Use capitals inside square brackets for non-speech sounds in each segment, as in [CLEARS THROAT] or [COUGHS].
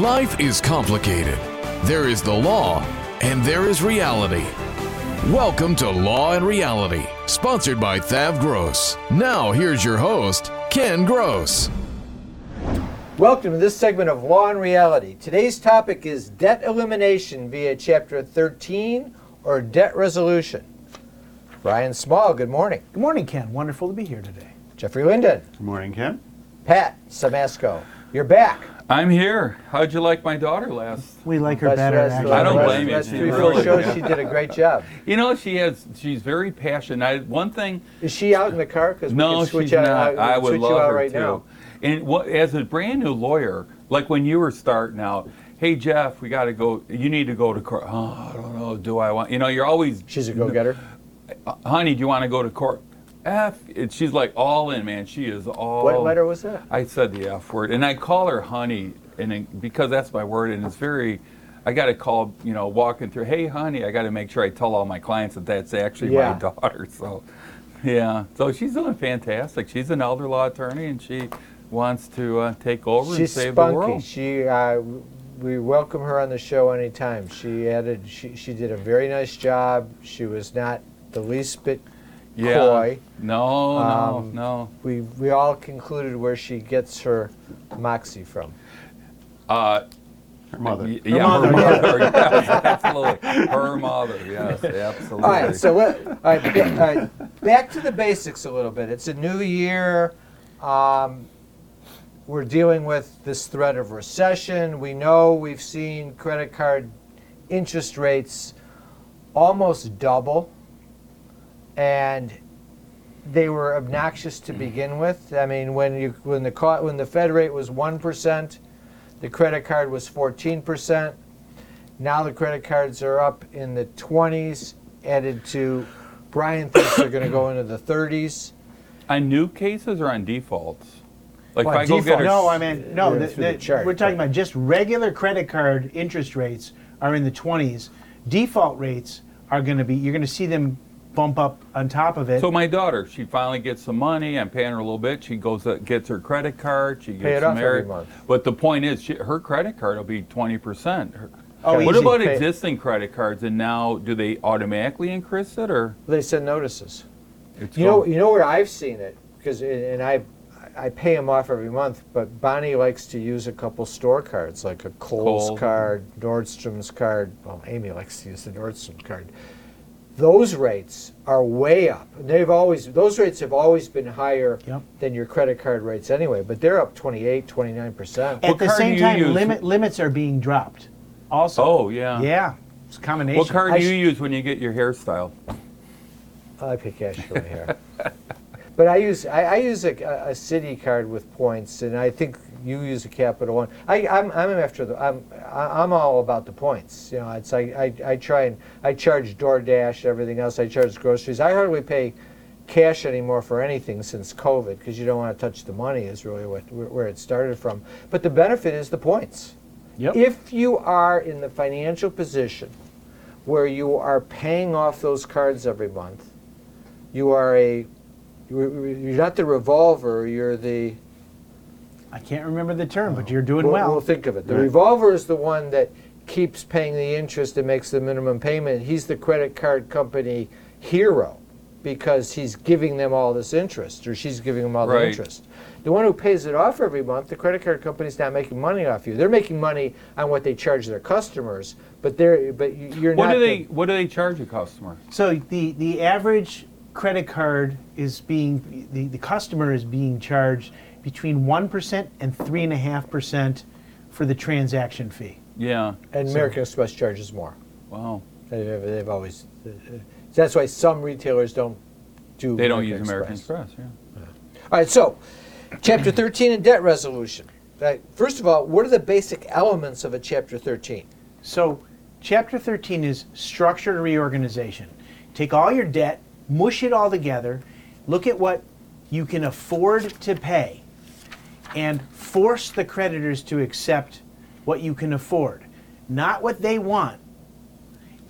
Life is complicated. There is the law, and there is reality. Welcome to Law and Reality, sponsored by Thav Gross. Now, here's your host, Ken Gross. Welcome to this segment of Law and Reality. Today's topic is debt elimination via Chapter 13 or debt resolution. Brian Small, good morning. Good morning, Ken. Wonderful to be here today. Jeffrey Linden, Good morning, Ken. Pat Simasko, you're back. I'm here. How'd you like my daughter last? We like her Last- better, last- actually. I don't last- blame you. last She three, four really- shows, she did a great job. You know, she has. She's very passionate. I, one thing. Is she out in the car? Because we No, can switch she's out, not. uh, I would switch you love out her right too. now. And what, as a brand new lawyer, like when you were starting out, hey Jeff, we got to go. You need to go to court. Oh, I don't know. Do I want? You know, you're always. She's a go-getter. "Uh, Honey, do you want to go to court? F. And she's like all in, man. She is all. What letter was that? I said the F word, and I call her honey, and it, because that's my word, and it's very. I got to call, you know, walking through. Hey, honey, I got to make sure I tell all my clients that that's actually Yeah. my daughter. So, yeah. So she's doing fantastic. She's an elder law attorney, and she wants to uh, take over She's and save the spunky. world. She, uh, we welcome her on the show anytime. She added, she, she did a very nice job. She was not the least bit Yeah. coy. No, no, Um, no. We, we all concluded where she gets her moxie from. Uh, Her mother. y- yeah, her mother. [LAUGHS] yes, absolutely. Her mother. Yes, absolutely. [LAUGHS] All right, so let, all right, ba- all right, back to the basics a little bit. It's a new year. Um, we're dealing with this threat of recession. We know we've seen credit card interest rates almost double, and they were obnoxious to mm-hmm. begin with. I mean, when you when the co- when the Fed rate was one percent, the credit card was fourteen percent. Now the credit cards are up in the 20s, added to, Brian thinks they're going to go [COUGHS] into the 30s. on new cases or on defaults? Like Well, if I go get defaults. her. No, I mean, no, the, the the- chart, we're talking but- about just regular credit card interest rates are in the 20s. Default rates are going to be, you're going to see them bump up on top of it. So my daughter, she finally gets some money. I'm paying her a little bit. She goes, uh, gets her credit card. She gets Pay it some off air- every month. But the point is, she, her credit card will be 20 percent. Oh, what easy. about Pay- existing credit cards? And now, do they automatically increase it, or They send notices. it's You know, going- you know where I've seen it because, and I, I pay them off every month. But Bonnie likes to use a couple store cards, like a Kohl's Kohl's. card, Nordstrom's card. Well, Amy likes to use the Nordstrom card. Those rates are way up. They've always those rates have always been higher Yep. than your credit card rates anyway. But they're up 28, 29 percent. At What the same time, limit, limits are being dropped also. oh yeah. Yeah, it's a combination. What card I do you sh- use when you get your hairstyle? I pay cash for my hair. [LAUGHS] But I use I, I use a, a Citi card with points, and I think you use a Capital One. I, I'm, I'm after the I'm I- I'm all about the points. You know, it's like I, I try and I charge DoorDash, everything else. I charge groceries. I hardly pay cash anymore for anything since COVID because you don't want to touch the money. Is really what where, where it started from. But the benefit is the points. Yep. If you are in the financial position where you are paying off those cards every month, you are a you're you're not the revolver. You're the I can't remember the term, but you're doing we'll, well. we'll think of it. The Right. revolver is the one that keeps paying the interest and makes the minimum payment. He's the credit card company hero because he's giving them all this interest, or she's giving them all the Right. interest. The one who pays it off every month, the credit card company's not making money off you. They're making money on what they charge their customers, but they're but you- you're What not. do the- they What do they charge a customer? So the, the average credit card is being, the, the customer is being charged between 1% and 3.5% for the transaction fee. Yeah. and American Express charges more. Wow. They've, they've always. uh, That's why some retailers don't do. They don't use American Express. Yeah. All right, so chapter 13 and debt resolution. Right. First of all, what are the basic elements of a Chapter 13? So, Chapter 13 is structured reorganization. Take all your debt, mush it all together, look at what you can afford to pay, and force the creditors to accept what you can afford, not what they want.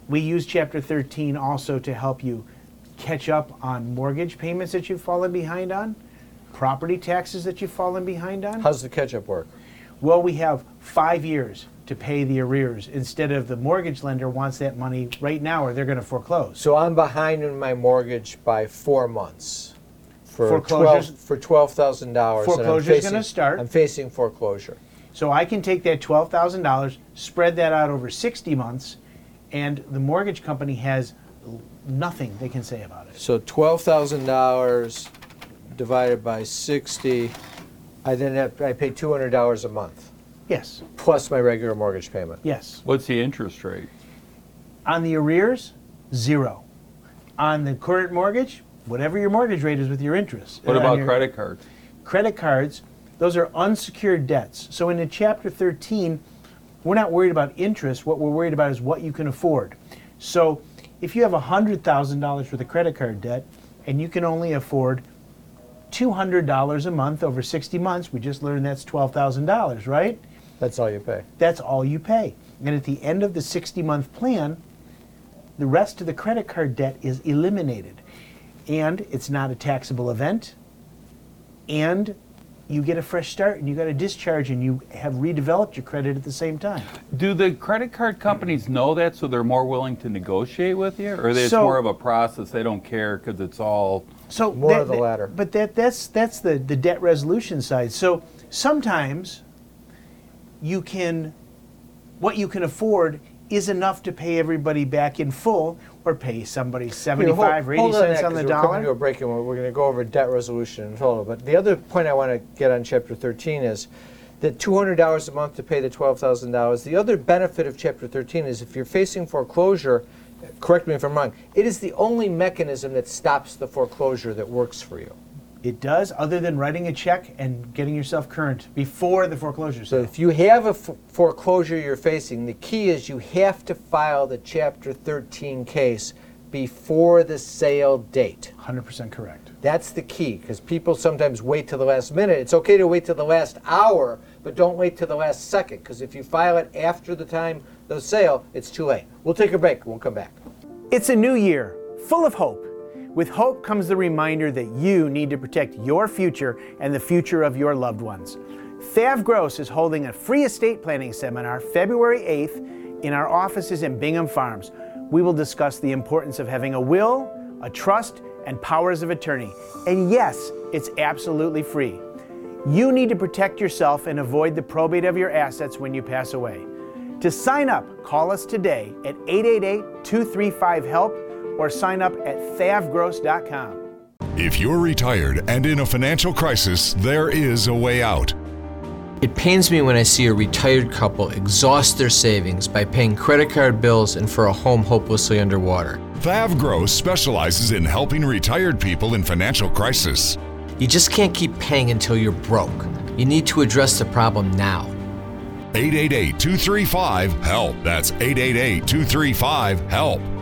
We use Chapter 13 also to help you catch up on mortgage payments that you've fallen behind on, property taxes that you've fallen behind on. How's the catch-up work? Well, we have five years to pay the arrears instead of the mortgage lender wants that money right now or they're going to foreclose. So I'm behind in my mortgage by four months. For Foreclosures- 12 for twelve thousand dollars. Foreclosure's gonna start. I'm facing foreclosure. So I can take that $12,000, spread that out over 60 months, and the mortgage company has l- nothing they can say about it. So twelve thousand dollars divided by sixty, I then have, I pay two hundred dollars a month, Yes, plus my regular mortgage payment. yes. What's the interest rate? On the arrears, zero. On the current mortgage, whatever your mortgage rate is with your interest. What Uh, about your- credit cards? credit cards, those are unsecured debts. So in the chapter 13, we're not worried about interest. What we're worried about is what you can afford. So if you have $100,000 worth of credit card debt and you can only afford $200 a month over 60 months, we just learned that's $12,000, right? That's all you pay. That's all you pay. And at the end of the 60 month plan, the rest of the credit card debt is eliminated. And it's not a taxable event. And you get a fresh start and you got a discharge and you have redeveloped your credit at the same time. Do the credit card companies know that, so they're more willing to negotiate with you, or it's So- more of a process? They don't care because it's all. So More that- of the latter. But that that's that's the the debt resolution side. So sometimes you can what you can afford is enough to pay everybody back in full or pay somebody 75 or 80 Hold cents that, on the 'cause We're coming to a dollar. break and we're, we're going to go over debt resolution in total. But the other point I want to get on chapter 13 is that $200 a month to pay the $12,000. The other benefit of chapter 13 is if you're facing foreclosure, correct me if I'm wrong, it is the only mechanism that stops the foreclosure that works for you. It does other than writing a check and getting yourself current before the foreclosure So sale. if you have a f- foreclosure you're facing, the key is you have to file the chapter 13 case before the sale date. 100% correct. That's the key because people sometimes wait till the last minute. It's okay to wait till the last hour, but don't wait till the last second because if you file it after the time of the sale, it's too late. We'll take a break. We'll come back. It's a new year, full of hope. With hope comes the reminder that you need to protect your future and the future of your loved ones. Thav Gross is holding a free estate planning seminar February 8th in our offices in Bingham Farms. We will discuss the importance of having a will, a trust, and powers of attorney. And yes, it's absolutely free. You need to protect yourself and avoid the probate of your assets when you pass away. To sign up, call us today at 888 235 HELP or sign up at thavgross.com. If you're retired and in a financial crisis, there is a way out. It pains me when I see a retired couple exhaust their savings by paying credit card bills and for a home hopelessly underwater. Thav Gross specializes in helping retired people in financial crisis. You just can't keep paying until you're broke. You need to address the problem now. 888 235 HELP. That's 888 235 HELP.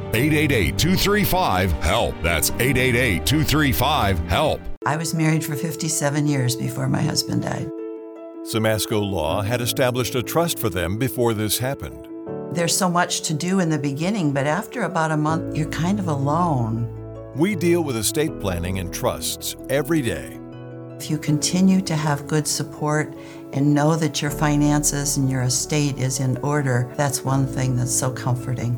888 235 HELP. That's 888 235 HELP. I was married for 57 years before my husband died. Simasko Law had established a trust for them before this happened. There's so much to do in the beginning, but after about a month, you're kind of alone. We deal with estate planning and trusts every day. If you continue to have good support and know that your finances and your estate is in order, that's one thing that's so comforting.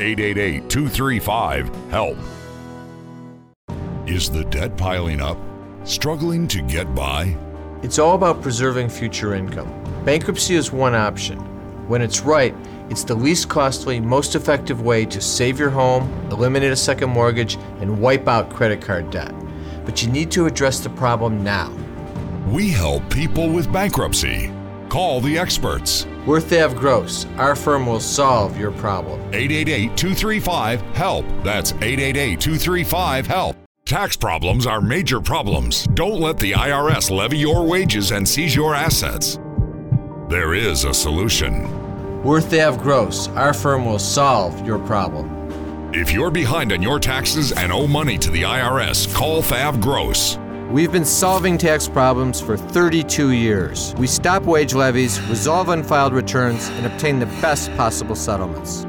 888 235 HELP. Is the debt piling up? Struggling to get by? It's all about preserving future income. Bankruptcy is one option. When it's right, it's the least costly, most effective way to save your home, eliminate a second mortgage, and wipe out credit card debt. But you need to address the problem now. We help people with bankruptcy. Call the experts. We're Thav Gross. Our firm will solve your problem. 888 235 HELP. That's 888 235 HELP. Tax problems are major problems. Don't let the IRS levy your wages and seize your assets. There is a solution. We're Thav Gross. Our firm will solve your problem. If you're behind on your taxes and owe money to the IRS, call Thav Gross. We've been solving tax problems for 32 years. We stop wage levies, resolve unfiled returns, and obtain the best possible settlements.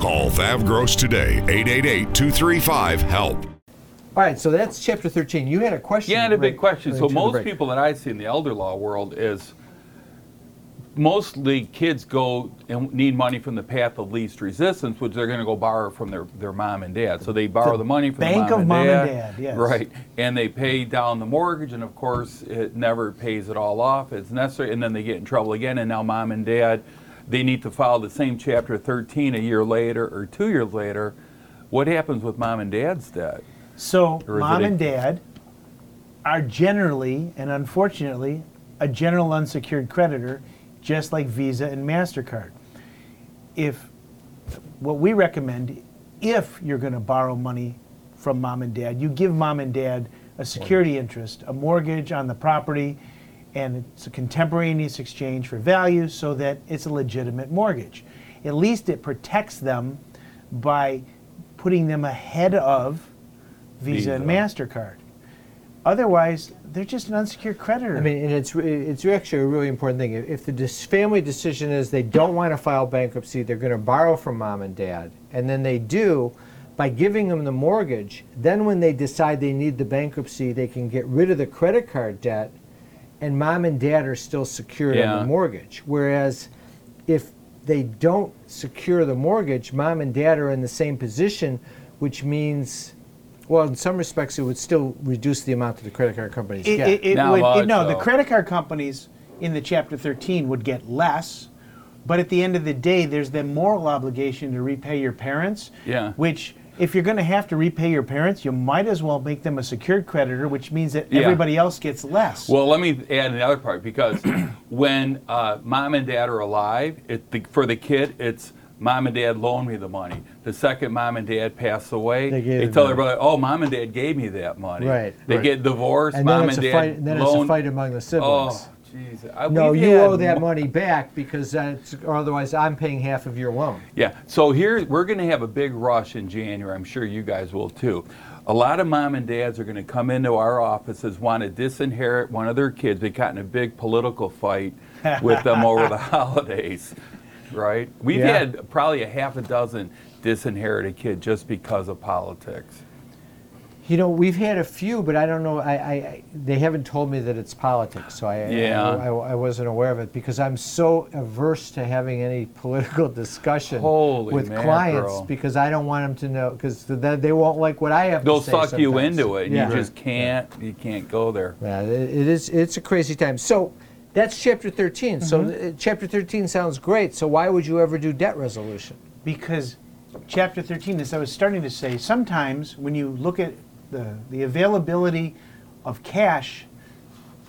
Call Thav Gross today, 888 235 HELP. All right, so that's chapter 13. You had a question. Yeah, and a big question. So most people that I see in the elder law world is mostly kids go and need money from the path of least resistance, which they're going to go borrow from their, their mom and dad. So they borrow the, money from bank the mom of and mom dad. and dad, yes. Right. And they pay down the mortgage, and of course, it never pays it all off. It's necessary, and then they get in trouble again, and now mom and dad, they need to file the same chapter 13 a year later or two years later. What happens with mom and dad's debt? So mom and dad are generally and unfortunately a general unsecured creditor, just like Visa and Mastercard. If what we recommend, if you're going to borrow money from mom and dad, you give mom and dad a security interest, a mortgage on the property, and it's a contemporaneous exchange for value so that it's a legitimate mortgage. At least it protects them by putting them ahead of Visa, and MasterCard. Otherwise, they're just an unsecured creditor. I mean, and it's it's actually a really important thing. If the dis- family decision is they don't want to file bankruptcy, they're going to borrow from mom and dad, and then they do, by giving them the mortgage. Then when they decide they need the bankruptcy, they can get rid of the credit card debt, and mom and dad are still secured on the mortgage. Whereas, if they don't secure the mortgage, mom and dad are in the same position, which means. Well, in some respects, it would still reduce the amount that the credit card companies it, get. it, it Now would, watch, it- no, the though. credit card companies in the Chapter 13 would get less, but at the end of the day, there's the moral obligation to repay your parents. Yeah. Which, if you're going to have to repay your parents, you might as well make them a secured creditor, which means that Yeah. everybody else gets less. Well, let me add another part because [CLEARS THROAT] when uh, mom and dad are alive, it, the, for the kid, it's mom and dad loaned me the money. The second mom and dad pass away, They they, tell their brother, "Oh, mom and dad gave me that money." Right, They right. get divorced. and mom then it's and a dad fight. Then it's a fight among the siblings. Oh, jeez. I- no, you owe that mo- money back because that's, or otherwise I'm paying half of your loan. Yeah. So here we're going to have a big rush in January. I'm sure you guys will too. A lot of mom and dads are going to come into our offices, want to disinherit one of their kids. They got in a big political fight [LAUGHS] with them over the holidays, right? We've Yeah. had probably a half a dozen disinherited kids just because of politics. You know, we've had a few, but I don't know. I, I, they haven't told me that it's politics, so I, Yeah. I, I, I wasn't aware of it because I'm so averse to having any political [LAUGHS] discussion Holy with clients because I don't want them to know because they won't like what I have to say. They'll to suck you into it. And Yeah. You just can't. You can't go there. Yeah, it, it is. It's a crazy time. So that's chapter 13. So Mm-hmm. uh, chapter 13 sounds great. So why would you ever do debt resolution? because chapter 13 as i was starting to say sometimes when you look at the, the availability of cash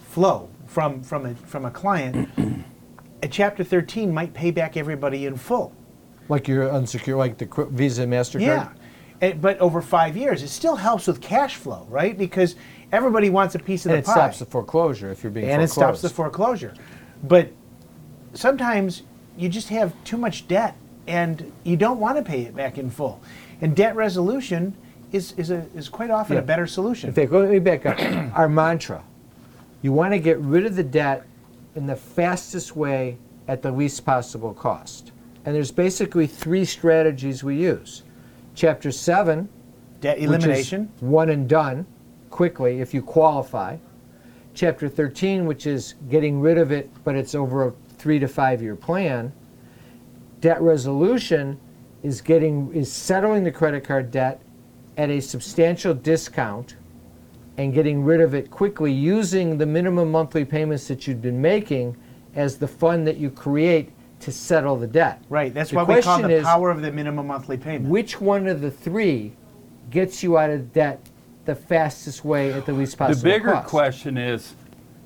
flow from, from, a, from a client [CLEARS THROAT] a chapter 13 might pay back everybody in full Like your unsecured, like the Visa, Mastercard. yeah And- but over five years it still helps with cash flow right because everybody wants a piece of And the it pie stops the foreclosure if you're being and it stops the foreclosure. But sometimes you just have too much debt and you don't want to pay it back in full. And debt resolution is, is, a, is quite often Yeah. a better solution. In fact, let me back up. Our mantra You want to get rid of the debt in the fastest way at the least possible cost. And there's basically three strategies we use. Chapter 7, Debt elimination. one and done quickly if you qualify. Chapter 13, which is getting rid of it, but it's over a three to five year plan. Debt resolution is getting is settling the credit card debt at a substantial discount and getting rid of it quickly using the minimum monthly payments that you've been making as the fund that you create to settle the debt. Right. That's The what we call the is, power of the minimum monthly payment. Which one of the three gets you out of debt the fastest way at the least possible. The bigger cost? question is,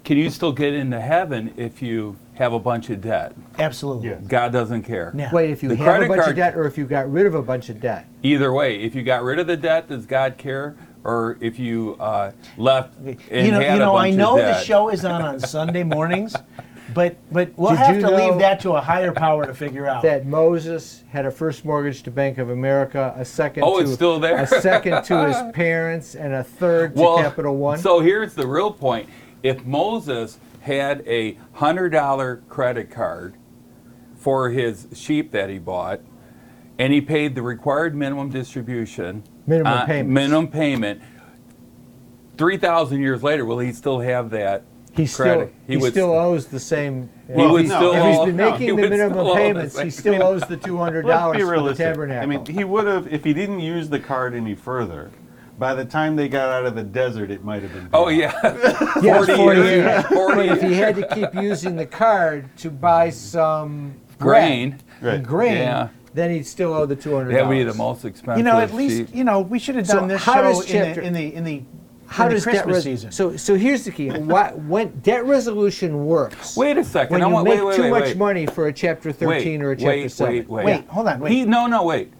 can you still get into heaven if you have a bunch of debt? Absolutely. God doesn't care. Yeah. Wait, if you The have a credit bunch of debt or if you got rid of a bunch of debt. Either way, if you got rid of the debt, does God care? Or if you uh, left and you know, had you know, a I bunch know of the show is on on Sunday mornings, [LAUGHS] but but we'll Did have you to know leave that to a higher power to figure out. That Moses had a first mortgage to Bank of America, a second Oh, to it's still there? a second to his [LAUGHS] parents, and a third to Capital One. So here's the real point. If Moses had a $100 credit card for his sheep that he bought, and he paid the required minimum distribution, Minimum uh, payments. minimum payment, 3,000 years later, will he still have that he still credit? he, would still st- owes the same. He if would he's- still if he's owe- been [LAUGHS] no, making he the would minimum still owe the payments, same. he still [LAUGHS] owes the two hundred Let's dollars be for the realistic. tabernacle. I mean, he would have if he didn't use the card any further. By the time they got out of the desert, it might have been. Oh, paid yeah. [LAUGHS] Yes, 40 40 years. years. 40 But if he had to keep using the card to buy some Grain. bread and Right. grain, Yeah. then he'd still owe the two hundred. That would be the most expensive. you know, at least sheep. you know we should have So done this how show does in, chapter- the, in the in the How in the does debt Christmas res- season. So so here's the key. Why, when debt resolution works. Wait a second. When I you want, make wait, wait, too wait, much wait. money for a chapter thirteen wait, or a chapter wait, seven. Wait, wait, Wait, hold on, wait. He, no, no, wait.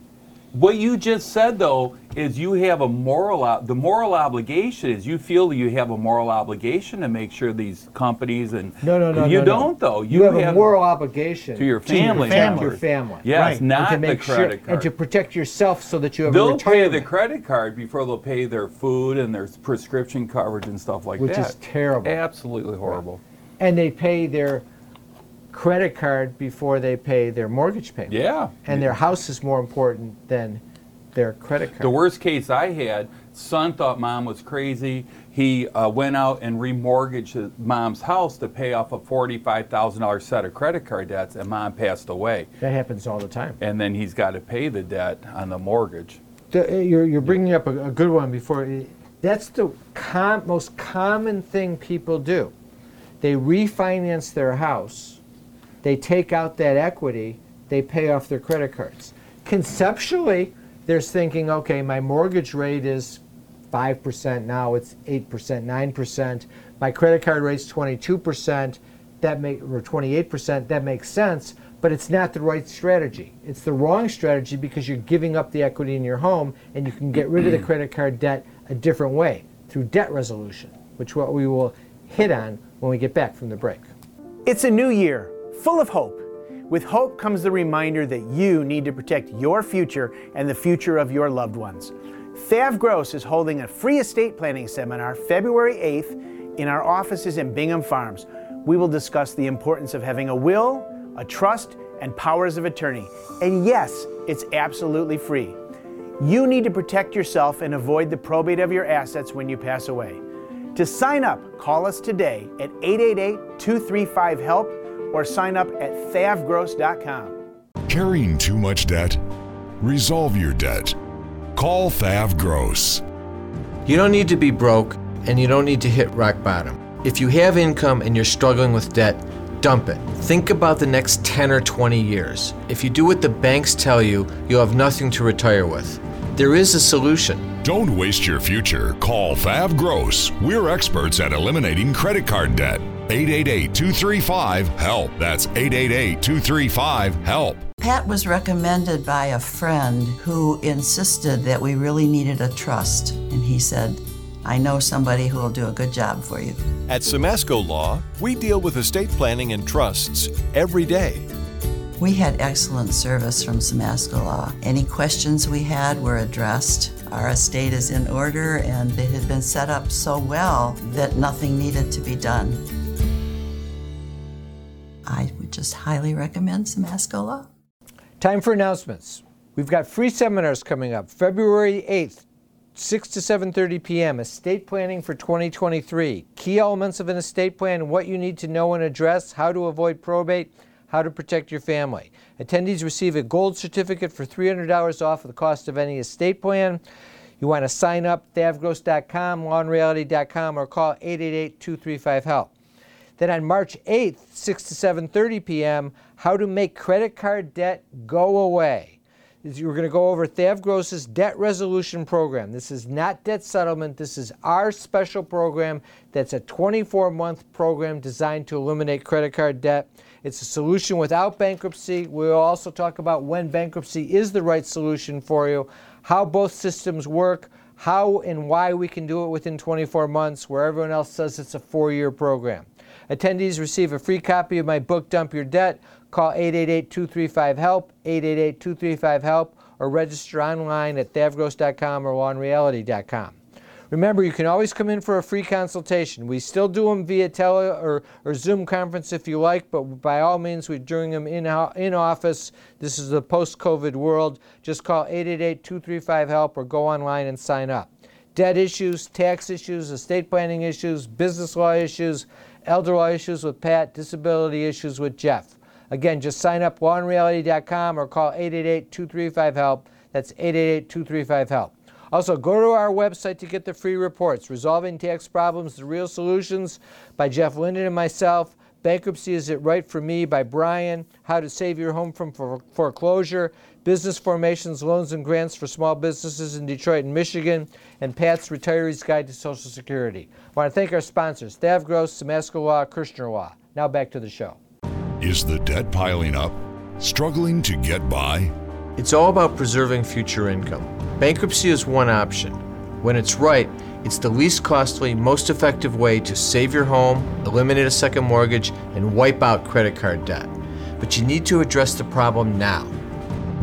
What you just said though is you have a moral. The moral obligation is you feel you have a moral obligation to make sure these companies and No, no, no. You no, no. don't though. You, have, a moral obligation to your family. to protect family. your family. Yes, Right. And not and to the make credit sure, card. and to protect yourself so that you have a They'll pay the credit card before they'll pay their food and their prescription coverage and stuff like that. which that. is terrible. Absolutely horrible. And they pay their credit card before they pay their mortgage payment. Yeah. And their house is more important than their credit card. The worst case I had, son thought mom was crazy. He uh, went out and remortgaged mom's house to pay off a forty-five thousand dollar set of credit card debts, and mom passed away. that happens all the time. And then he's got to pay the debt on the mortgage. The- uh, you're, you're bringing up a, a good one before. That's the com- most common thing people do. They refinance their house, they take out that equity, they pay off their credit cards. Conceptually, they're thinking, okay, my mortgage rate is 5%, now it's 8%, 9%. My credit card rate's 22%, that make, or 28%, that makes sense, but it's not the right strategy. It's the wrong strategy because you're giving up the equity in your home and you can get rid of the [CLEARS THROAT] credit card debt a different way through debt resolution, which what we will hit on when we get back from the break. It's a new year, full of hope. With hope comes the reminder that you need to protect your future and the future of your loved ones. Thav Gross is holding a free estate planning seminar February 8th in our offices in Bingham Farms. We will discuss the importance of having a will, a trust, and powers of attorney. And yes, it's absolutely free. You need to protect yourself and avoid the probate of your assets when you pass away. To sign up, call us today at 888 235 HELP or sign up at thavgross.com. Carrying too much debt? Resolve your debt. Call Thav Gross. You don't need to be broke and you don't need to hit rock bottom. If you have income and you're struggling with debt, dump it. Think about the next 10 or 20 years. If you do what the banks tell you, you'll have nothing to retire with. There is a solution. Don't waste your future. Call Thav Gross. We're experts at eliminating credit card debt. 888 235 HELP. That's 888 235 HELP. Pat was recommended by a friend who insisted that we really needed a trust. And he said, I know somebody who will do a good job for you. At Simasko Law, we deal with estate planning and trusts every day. We had excellent service from Simasko Law. Any questions we had were addressed. our estate is in order and it had been set up so well that nothing needed to be done. Just highly recommend Law. Time for announcements. We've got free seminars coming up February 8th, 6 to 7:30 p.m. Estate planning for 2023. Key elements of an estate plan, what you need to know and address, how to avoid probate, how to protect your family. Attendees receive a gold certificate for $300 off of the cost of any estate plan. You want to sign up thavgross.com, lawandreality.com or call 888-235-HELP. Then on March 8th, 6 to 7:30 p.m., how to make credit card debt go away. We're going to go over Thav Gross's debt resolution program. This is not debt settlement. This is our special program that's a 24 month program designed to eliminate credit card debt. It's a solution without bankruptcy. We'll also talk about when bankruptcy is the right solution for you, how both systems work, how and why we can do it within 24 months, where everyone else says it's a four year program. Attendees receive a free copy of my book, Dump Your Debt. Call 888 235 HELP, 888 235 HELP, or register online at thavgross.com or lawandreality.com. Remember, you can always come in for a free consultation. We still do them via tele or, or Zoom conference if you like, but by all means, we're doing them in, in office. This is the post COVID world. Just call 888 235 HELP or go online and sign up. Debt issues, tax issues, estate planning issues, business law issues, elder law issues with Pat, disability issues with Jeff. Again, just sign up lawandreality.com or call 888 235 HELP. That's 888 235 HELP. Also, go to our website to get the free reports Resolving Tax Problems, The Real Solutions by Jeff Linden and myself. Bankruptcy Is It Right for Me by Brian. How to Save Your Home from Foreclosure. Business Formations, Loans and Grants for Small Businesses in Detroit and Michigan. And Pat's Retiree's Guide to Social Security. I want to thank our sponsors, Thav Gross, Simasko Law, Kirshner Law. Now back to the show. Is the debt piling up? Struggling to get by? It's all about preserving future income. Bankruptcy is one option. When it's right, it's the least costly, most effective way to save your home, eliminate a second mortgage, and wipe out credit card debt. But you need to address the problem now.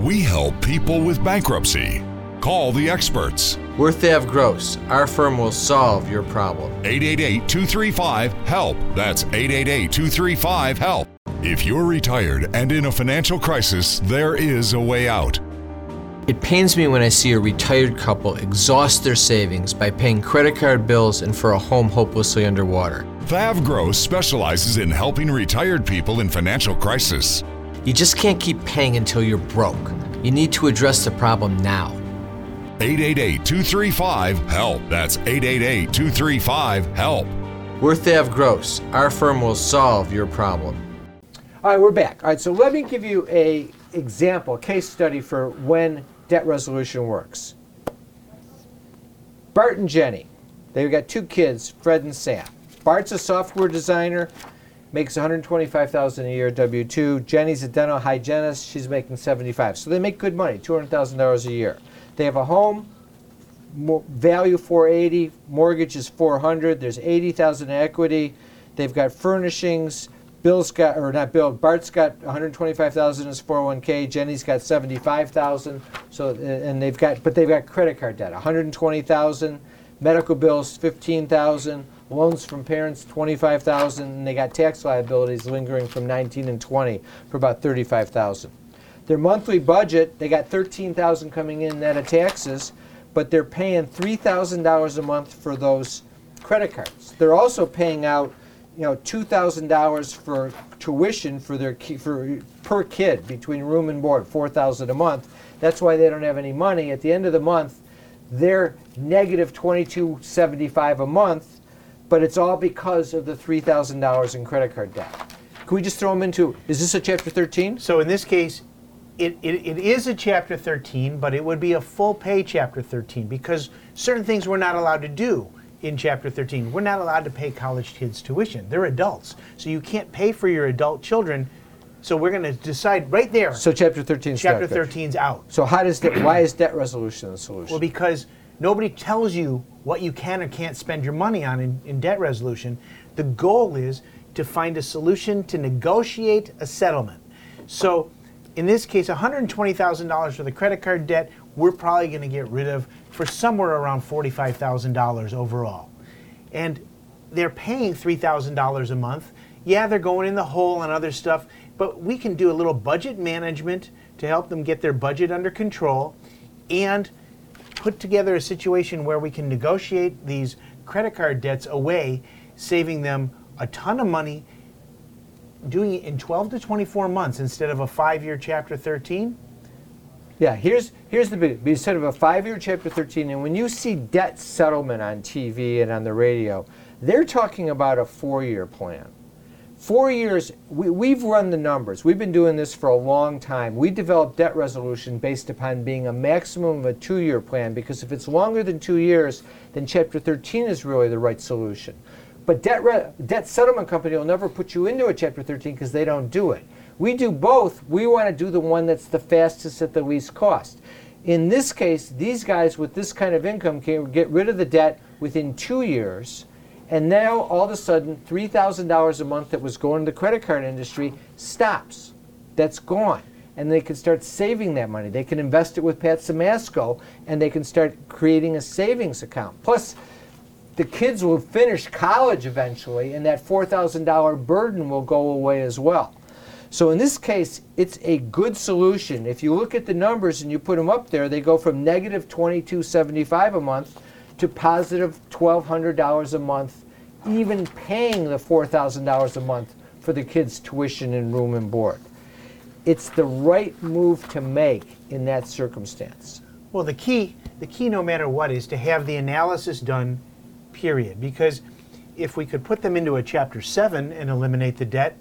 We help people with bankruptcy. Call the experts. We're Thav Gross. Our firm will solve your problem. 888 235 HELP. That's 888 235 HELP. If you're retired and in a financial crisis, there is a way out. It pains me when I see a retired couple exhaust their savings by paying credit card bills and for a home hopelessly underwater. Thav Gross specializes in helping retired people in financial crisis. You just can't keep paying until you're broke. You need to address the problem now. 888 235 HELP. That's 888 235 HELP. We're Thav Gross. Our firm will solve your problem. All right, we're back. All right, so let me give you a example, a case study for when debt resolution works. Bart and Jenny, they've got two kids, Fred and Sam. Bart's a software designer, makes 125,000 a year W2. Jenny's a dental hygienist, she's making 75. So they make good money, $200,000 a year. They have a home, value 480, mortgage is 400. There's 80,000 equity. They've got furnishings, Bill's got, or not Bill, Bart's got 125,000 in his 401k. Jenny's got 75,000. So, and they've got, but they've got credit card debt, 120,000. Medical bills, 15,000. Loans from parents, 25,000. And they got tax liabilities lingering from 19 and 20 for about 35,000. Their monthly budget, they got 13,000 coming in net of taxes, but they're paying $3,000 a month for those credit cards. They're also paying out you know, two thousand dollars for tuition for their for per kid between room and board, four thousand a month. That's why they don't have any money. At the end of the month, they're negative twenty two seventy five a month, but it's all because of the three thousand dollars in credit card debt. Can we just throw them into? Is this a chapter thirteen? So in this case, it, it, it is a chapter 13, but it would be a full pay chapter 13 because certain things we're not allowed to do in chapter 13 we're not allowed to pay college kids tuition they're adults so you can't pay for your adult children so we're going to decide right there So chapter thirteen. chapter not good. 13's out So how does that? Why is debt resolution the solution? well because nobody tells you what you can or can't spend your money on in, in debt resolution the goal is to find a solution to negotiate a settlement so in this case $120000 for the credit card debt we're probably going to get rid of for somewhere around $45,000 overall. And they're paying $3,000 a month. Yeah, they're going in the hole and other stuff, but we can do a little budget management to help them get their budget under control and put together a situation where we can negotiate these credit card debts away, saving them a ton of money, doing it in 12 to 24 months instead of a five year Chapter 13. Yeah, here's here's the big instead of a five-year Chapter 13, and when you see debt settlement on TV and on the radio, they're talking about a four-year plan. Four years, we, we've run the numbers. We've been doing this for a long time. We developed debt resolution based upon being a maximum of a two-year plan because if it's longer than two years, then Chapter 13 is really the right solution. But debt re- debt settlement company will never put you into a Chapter 13 because they don't do it. We do both. We want to do the one that's the fastest at the least cost. In this case, these guys with this kind of income can get rid of the debt within two years. And now all of a sudden, $3,000 a month that was going to the credit card industry stops. That's gone. And they can start saving that money. They can invest it with Pat Simasko and they can start creating a savings account. Plus, the kids will finish college eventually, and that $4,000 burden will go away as well. So in this case, it's a good solution. If you look at the numbers and you put them up there, they go from negative 2275 a month to positive $1,200 a month, even paying the $4,000 a month for the kids' tuition and room and board. It's the right move to make in that circumstance. Well, the key, the key no matter what is to have the analysis done, period. Because if we could put them into a chapter 7 and eliminate the debt,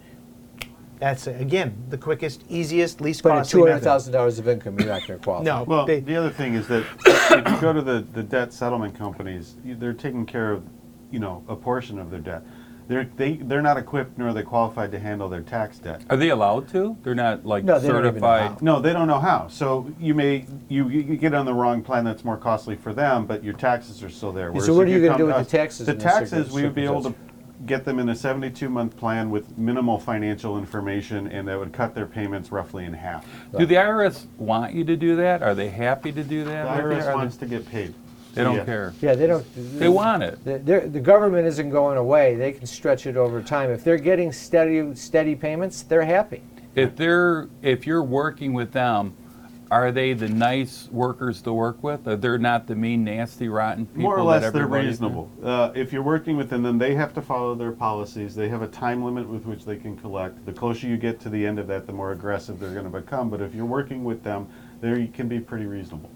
that's again the quickest, easiest, least But at costly method. $200,000 of income, you're not going to qualify. No, Well, they- the other thing is that if you go to the, the debt settlement companies, you- they're taking care of, you know, a portion of their debt. They're, they, they're not equipped nor are they qualified to handle their tax debt. Are they allowed to? They're not like No, they don't even know certified. how. No, they don't know how. So you may, you, you get on the wrong plan that's more costly for them, but your taxes are still there. Whereas so what if are you gonna do to with the taxes The in this taxes, we would be able to circumstance? Get them in a seventy-two month plan with minimal financial information and that would cut their payments roughly in half. Do the IRS want you to do that? Are they happy to do The that? with you? IRS Are wants to get paid. They don't yeah. care. Yeah, they don't. They want it. The, they're- the government isn't going away. They can stretch it over time. If they're getting steady, steady payments, they're happy. If they're if you're working with them, are they the nice workers to work with? Are they not the mean, nasty, rotten people? More or that less, they're reasonable. Uh, if you're working with them, then they have to follow their policies. They have a time limit with which they can collect. The closer you get to the end of that, the more aggressive they're going to become. But if you're working with them, they can be pretty reasonable.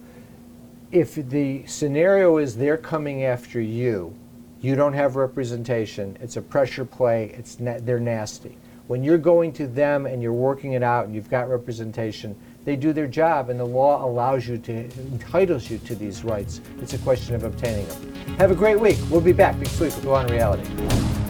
If the scenario is they're coming after you, you don't have representation. It's a pressure play. It's na- they're nasty. When you're going to them and you're working it out and you've got representation, they do their job and the law allows you to entitles you to these rights. It's a question of obtaining them. Have a great week. We'll be back next week with Law and Reality.